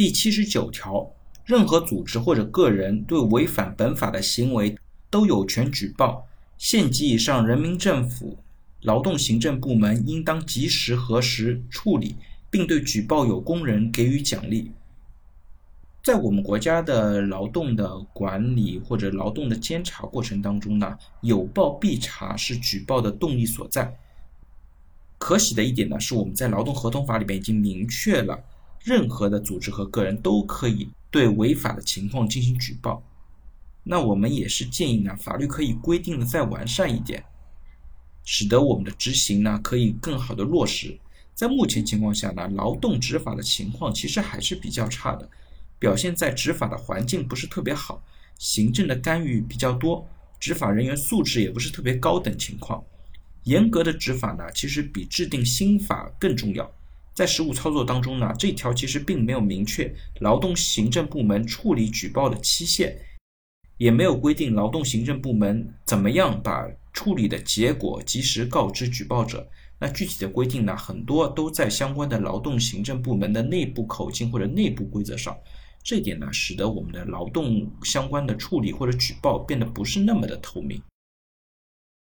第七十九条，任何组织或者个人对违反本法的行为都有权举报，县级以上人民政府劳动行政部门应当及时核实处理，并对举报有功人给予奖励。在我们国家的劳动的管理或者劳动的监察过程当中呢，有报必查是举报的动力所在。可喜的一点呢，是我们在劳动合同法里面已经明确了，任何的组织和个人都可以对违法的情况进行举报。那我们也是建议呢，法律可以规定的再完善一点，使得我们的执行呢可以更好的落实。在目前情况下呢，劳动执法的情况其实还是比较差的。表现在执法的环境不是特别好，行政的干预比较多，执法人员素质也不是特别高等情况。严格的执法呢，其实比制定新法更重要。在实务操作当中呢，这条其实并没有明确劳动行政部门处理举报的期限，也没有规定劳动行政部门怎么样把处理的结果及时告知举报者。那具体的规定呢，很多都在相关的劳动行政部门的内部口径或者内部规则上。这一点呢，使得我们的劳动相关的处理或者举报变得不是那么的透明。